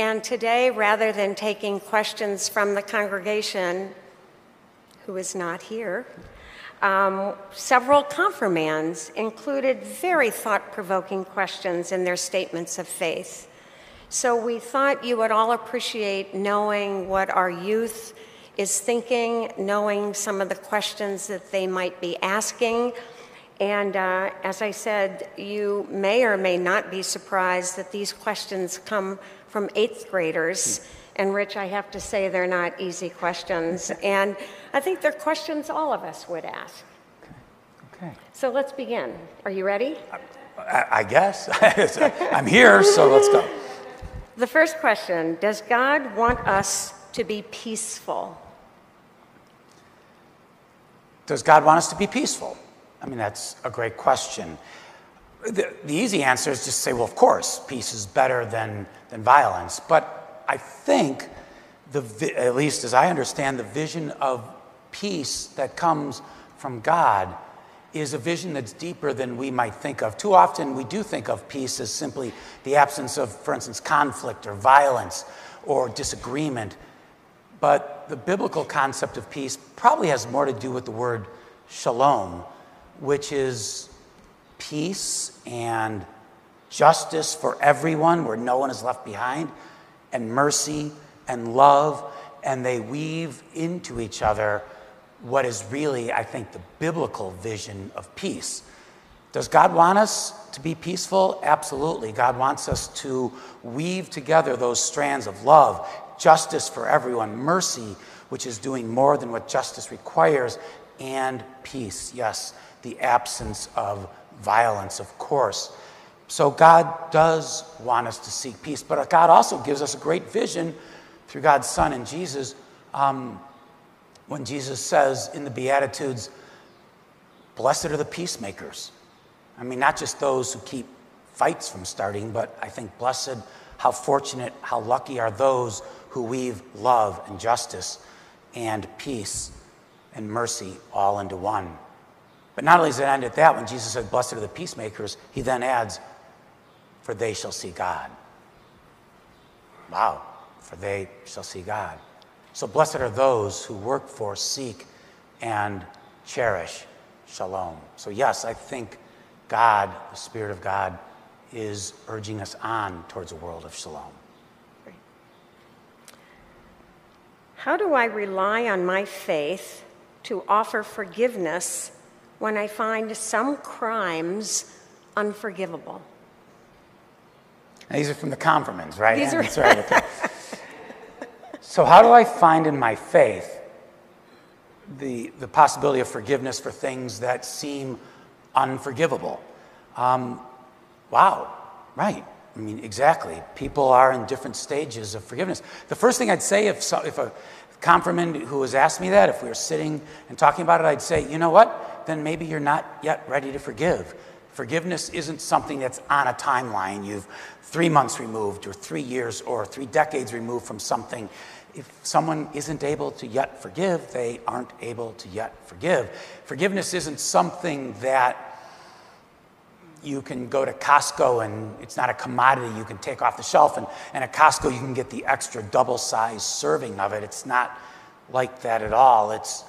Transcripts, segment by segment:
And today, rather than taking questions from the congregation, who is not here, um, several confirmands included very thought provoking questions in their statements of faith. So we thought you would all appreciate knowing what our youth is thinking, knowing some of the questions that they might be asking. And uh, as I said, you may or may not be surprised that these questions come from eighth graders. And Rich, I have to say they're not easy questions. And I think they're questions all of us would ask. Okay. So let's begin. Are you ready? I, I guess. I'm here, so let's go. The first question Does God want us to be peaceful? Does God want us to be peaceful? I mean, that's a great question. The, the easy answer is just say, well, of course, peace is better than, than violence. But I think, the, at least as I understand, the vision of peace that comes from God is a vision that's deeper than we might think of. Too often, we do think of peace as simply the absence of, for instance, conflict or violence or disagreement. But the biblical concept of peace probably has more to do with the word shalom, which is peace and justice for everyone, where no one is left behind, and mercy and love, and they weave into each other what is really, I think, the biblical vision of peace. Does God want us to be peaceful? Absolutely. God wants us to weave together those strands of love, justice for everyone, mercy, which is doing more than what justice requires, and peace. Yes, the absence of violence, of course. So God does want us to seek peace, but God also gives us a great vision through God's Son and Jesus. Um, when Jesus says in the Beatitudes, Blessed are the peacemakers. I mean, not just those who keep fights from starting, but I think blessed, how fortunate, how lucky are those who weave love and justice and peace and mercy all into one. But not only does it end at that, when Jesus said, Blessed are the peacemakers, he then adds, For they shall see God. Wow, for they shall see God. So blessed are those who work for, seek, and cherish shalom. So, yes, I think God, the Spirit of God, is urging us on towards a world of shalom. How do I rely on my faith to offer forgiveness when I find some crimes unforgivable? these are from the confirmands, right? These are right. Okay. So, how do I find in my faith the, the possibility of forgiveness for things that seem unforgivable? Um, wow, right. I mean, exactly. People are in different stages of forgiveness. The first thing I'd say if, so, if a confirmand who has asked me that, if we were sitting and talking about it, I'd say, you know what? Then maybe you're not yet ready to forgive. Forgiveness isn't something that's on a timeline. You've three months removed, or three years, or three decades removed from something if someone isn't able to yet forgive, they aren't able to yet forgive. Forgiveness isn't something that you can go to Costco and it's not a commodity you can take off the shelf, and, and at Costco you can get the extra double sized serving of it. It's not like that at all. It's,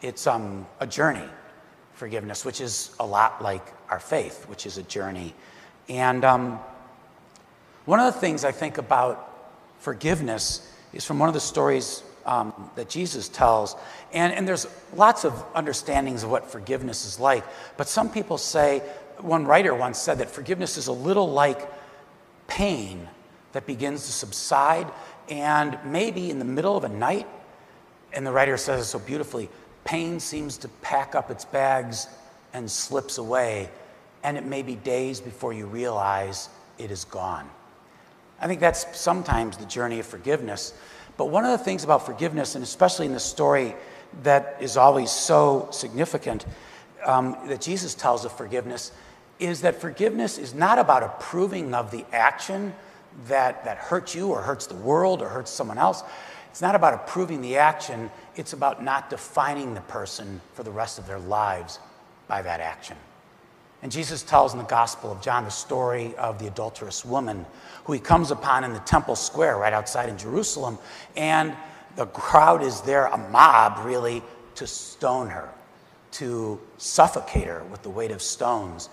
it's um, a journey, forgiveness, which is a lot like our faith, which is a journey. And um, one of the things I think about forgiveness is from one of the stories um, that Jesus tells. And, and there's lots of understandings of what forgiveness is like. But some people say, one writer once said that forgiveness is a little like pain that begins to subside. And maybe in the middle of a night, and the writer says it so beautifully pain seems to pack up its bags and slips away. And it may be days before you realize it is gone. I think that's sometimes the journey of forgiveness. But one of the things about forgiveness, and especially in the story that is always so significant um, that Jesus tells of forgiveness, is that forgiveness is not about approving of the action that, that hurts you or hurts the world or hurts someone else. It's not about approving the action, it's about not defining the person for the rest of their lives by that action. And Jesus tells in the Gospel of John the story of the adulterous woman who he comes upon in the temple square right outside in Jerusalem. And the crowd is there, a mob really, to stone her, to suffocate her with the weight of stones.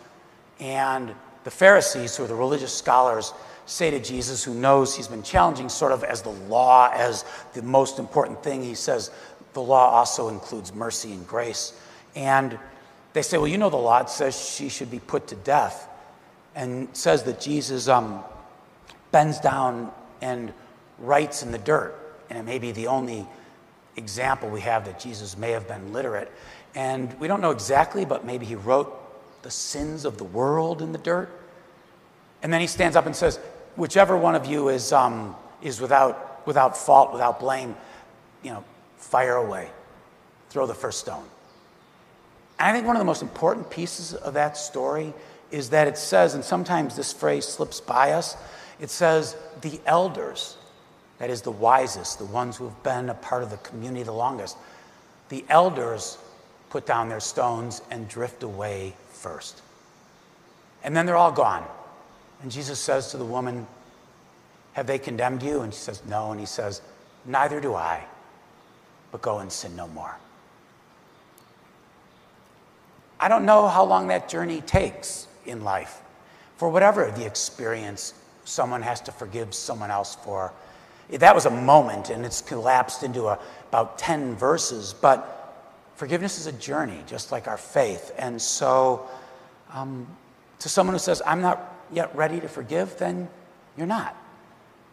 And the Pharisees, who are the religious scholars, say to Jesus, who knows he's been challenging sort of as the law as the most important thing, he says the law also includes mercy and grace. And they say, Well, you know the law, it says she should be put to death. And says that Jesus um, bends down and writes in the dirt. And it may be the only example we have that Jesus may have been literate. And we don't know exactly, but maybe he wrote the sins of the world in the dirt. And then he stands up and says, Whichever one of you is, um, is without, without fault, without blame, you know, fire away, throw the first stone. And I think one of the most important pieces of that story is that it says, and sometimes this phrase slips by us, it says, the elders, that is the wisest, the ones who have been a part of the community the longest, the elders put down their stones and drift away first. And then they're all gone. And Jesus says to the woman, Have they condemned you? And she says, No. And he says, Neither do I, but go and sin no more. I don't know how long that journey takes in life. For whatever the experience someone has to forgive someone else for. That was a moment and it's collapsed into a, about 10 verses, but forgiveness is a journey, just like our faith. And so, um, to someone who says, I'm not yet ready to forgive, then you're not.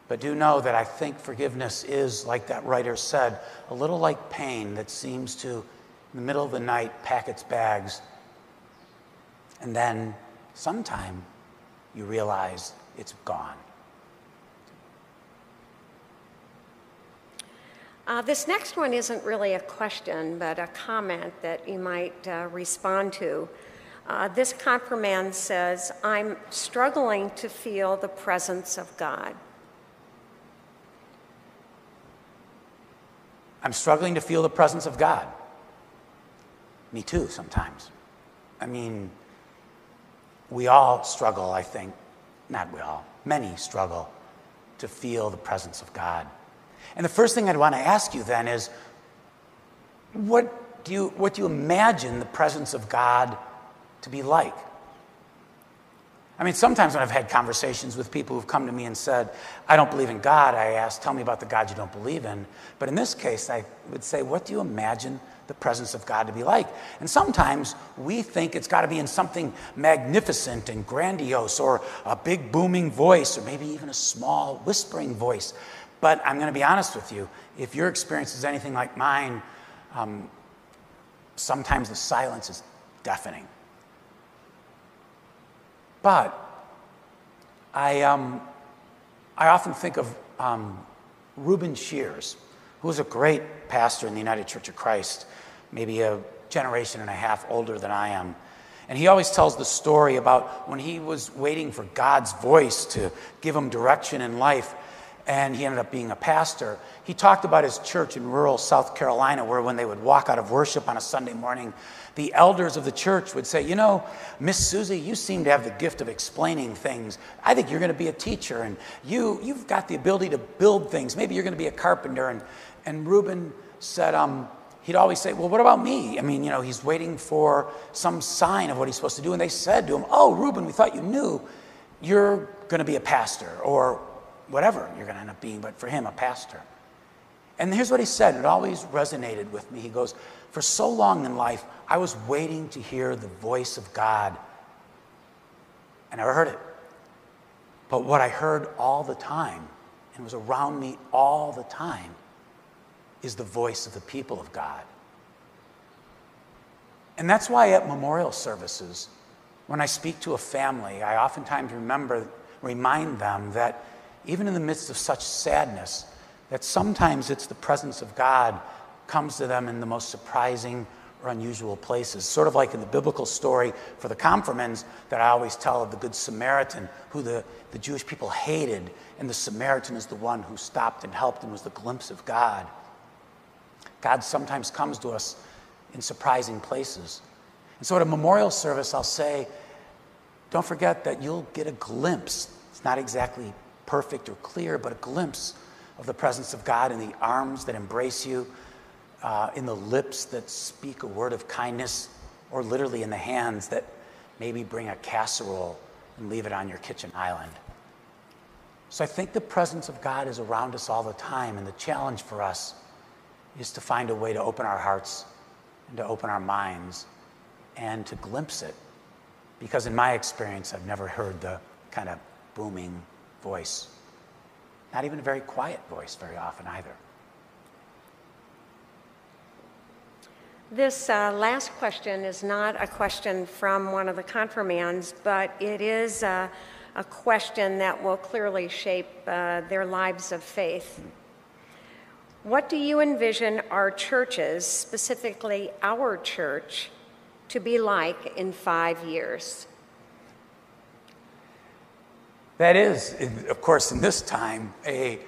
But do know that I think forgiveness is, like that writer said, a little like pain that seems to, in the middle of the night, pack its bags and then sometime you realize it's gone. Uh, this next one isn't really a question, but a comment that you might uh, respond to. Uh, this confirmand says, I'm struggling to feel the presence of God. I'm struggling to feel the presence of God. Me too, sometimes. I mean, we all struggle, I think, not we all, many struggle to feel the presence of God. And the first thing I'd want to ask you then is what do you, what do you imagine the presence of God to be like? I mean, sometimes when I've had conversations with people who've come to me and said, I don't believe in God, I ask, tell me about the God you don't believe in. But in this case, I would say, what do you imagine the presence of God to be like. And sometimes we think it's got to be in something magnificent and grandiose, or a big booming voice, or maybe even a small whispering voice. But I'm going to be honest with you if your experience is anything like mine, um, sometimes the silence is deafening. But I, um, I often think of um, Reuben Sheares, who was a great pastor in the United Church of Christ maybe a generation and a half older than I am. And he always tells the story about when he was waiting for God's voice to give him direction in life, and he ended up being a pastor. He talked about his church in rural South Carolina, where when they would walk out of worship on a Sunday morning, the elders of the church would say, You know, Miss Susie, you seem to have the gift of explaining things. I think you're going to be a teacher, and you, you've got the ability to build things. Maybe you're going to be a carpenter. And, and Reuben said, um, he'd always say, Well, what about me? I mean, you know, he's waiting for some sign of what he's supposed to do. And they said to him, Oh, Reuben, we thought you knew you're going to be a pastor or whatever you're going to end up being, but for him, a pastor. And here's what he said. It always resonated with me. He goes, For so long in life, I was waiting to hear the voice of God. I never heard it. But what I heard all the time, and was around me all the time, is the voice of the people of God. And that's why at memorial services, when I speak to a family, I oftentimes remember, remind them that even in the midst of such sadness, that sometimes it's the presence of God comes to them in the most surprising or unusual places. Sort of like in the biblical story for the confirmands that I always tell of the Good Samaritan, who the, the Jewish people hated, and the Samaritan is the one who stopped and helped and was the glimpse of God. God sometimes comes to us in surprising places. And so at a memorial service, I'll say, don't forget that you'll get a glimpse. It's not exactly perfect or clear, but a glimpse of the presence of God in the arms that embrace you, uh, in the lips that speak a word of kindness, or literally in the hands that maybe bring a casserole and leave it on your kitchen island. So I think the presence of God is around us all the time, and the challenge for us is to find a way to open our hearts and to open our minds and to glimpse it. Because in my experience, I've never heard the kind of booming voice, not even a very quiet voice very often either. This uh, last question is not a question from one of the confirmands, but it is uh, a question that will clearly shape uh, their lives of faith. What do you envision our churches, specifically our church, to be like in five years? That is, of course, in this time, a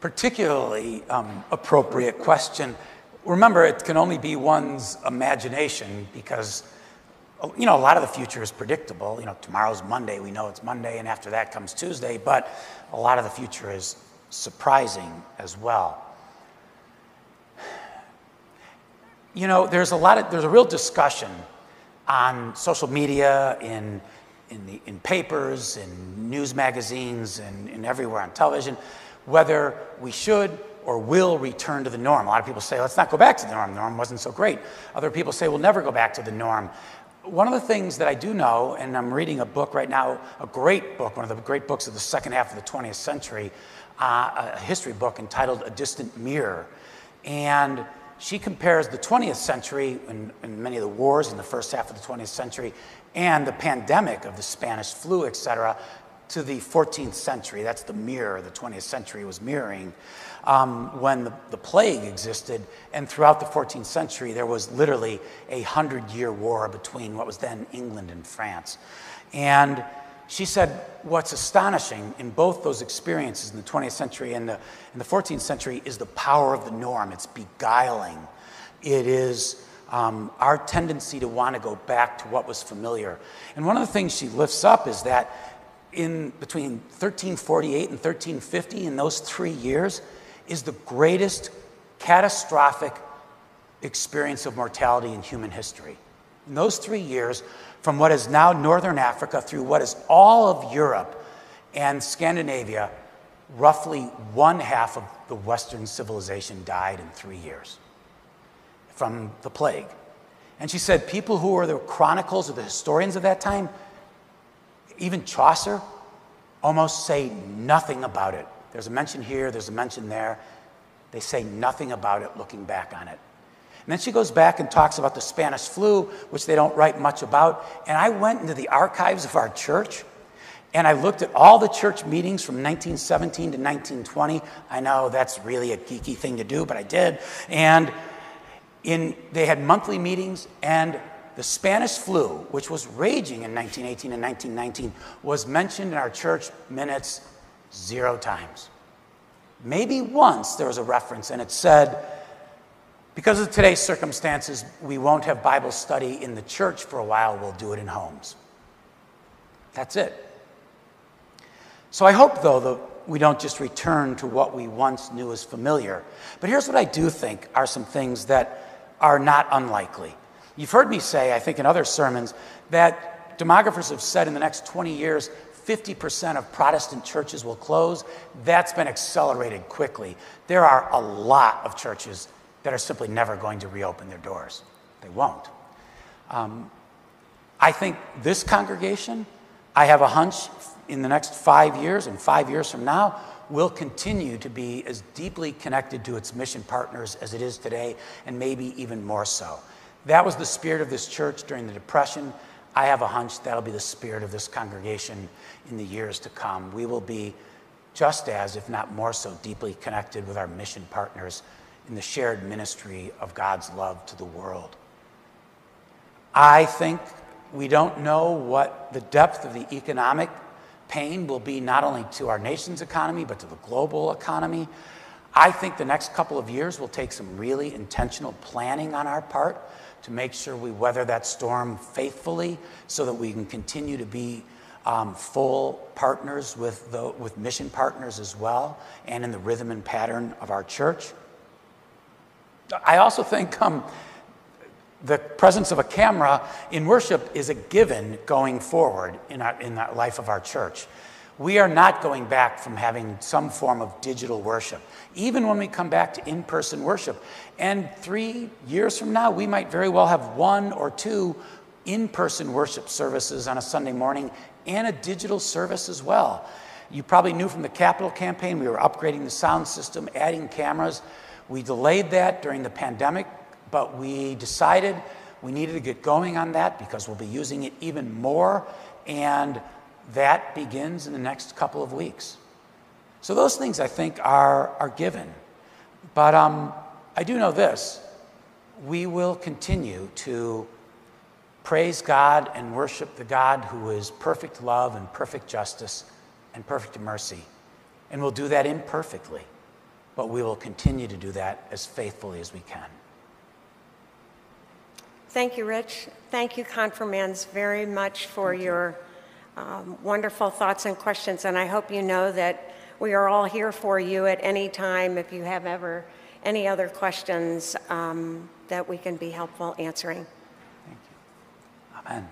particularly um, appropriate question remember, it can only be one's imagination because, you know, a lot of the future is predictable. You know, tomorrow's Monday, we know it's Monday, and after that comes Tuesday, but a lot of the future is surprising as well. You know, there's a lot of, there's a real discussion on social media, in, in, the, in papers, in news magazines, and, everywhere on television, whether we should or will return to the norm. A lot of people say, let's not go back to the norm. The norm wasn't so great. Other people say, we'll never go back to the norm. One of the things that I do know, and I'm reading a book right now, a great book, one of the great books of the second half of the 20th century, uh, a history book entitled A Distant Mirror. And she compares the 20th century and, and, many of the wars in the first half of the 20th century and the pandemic of the Spanish flu, et cetera, to the 14th century. That's the mirror the 20th century was mirroring um, when the, the plague existed. And throughout the 14th century, there was literally a hundred year war between what was then England and France. And she said, What's astonishing in both those experiences in the 20th century and the, the 14th century is the power of the norm. It's beguiling. It is um, our tendency to want to go back to what was familiar. And one of the things she lifts up is that in between 1348 and 1350, in those three years, is the greatest catastrophic experience of mortality in human history. In those three years, from what is now northern Africa through what is all of Europe and Scandinavia, roughly one half of the Western civilization died in three years from the plague. And she said people who were the chronicles or the historians of that time, even Chaucer, almost say nothing about it there's a mention here, there's a mention there. They say nothing about it looking back on it. And then she goes back and talks about the Spanish flu, which they don't write much about. And I went into the archives of our church and I looked at all the church meetings from 1917 to 1920. I know that's really a geeky thing to do, but I did. And in, they had monthly meetings, and the Spanish flu, which was raging in 1918 and 1919, was mentioned in our church minutes Zero times. Maybe once there was a reference and it said, because of today's circumstances, we won't have Bible study in the church for a while, we'll do it in homes. That's it. So I hope, though, that we don't just return to what we once knew as familiar. But here's what I do think are some things that are not unlikely. You've heard me say, I think in other sermons, that demographers have said in the next 20 years, 50% of Protestant churches will close. That's been accelerated quickly. There are a lot of churches that are simply never going to reopen their doors. They won't. Um, I think this congregation, I have a hunch in the next five years and five years from now, will continue to be as deeply connected to its mission partners as it is today, and maybe even more so. That was the spirit of this church during the Depression. I have a hunch that'll be the spirit of this congregation in the years to come. We will be just as, if not more so, deeply connected with our mission partners in the shared ministry of God's love to the world. I think we don't know what the depth of the economic pain will be, not only to our nation's economy, but to the global economy. I think the next couple of years will take some really intentional planning on our part to make sure we weather that storm faithfully so that we can continue to be um, full partners with, the, with mission partners as well and in the rhythm and pattern of our church. I also think um, the presence of a camera in worship is a given going forward in, our, in the life of our church. We are not going back from having some form of digital worship, even when we come back to in person worship. And three years from now, we might very well have one or two in person worship services on a Sunday morning and a digital service as well. You probably knew from the capital campaign, we were upgrading the sound system, adding cameras. We delayed that during the pandemic, but we decided we needed to get going on that because we'll be using it even more. And that begins in the next couple of weeks. So those things I think are, are given. But um, I do know this we will continue to praise God and worship the God who is perfect love and perfect justice and perfect mercy. And we'll do that imperfectly, but we will continue to do that as faithfully as we can. Thank you, Rich. Thank you, confirmands, very much for your um, wonderful thoughts and questions. And I hope you know that we are all here for you at any time if you have ever any other questions um, that we can be helpful answering. Thank you. Amen.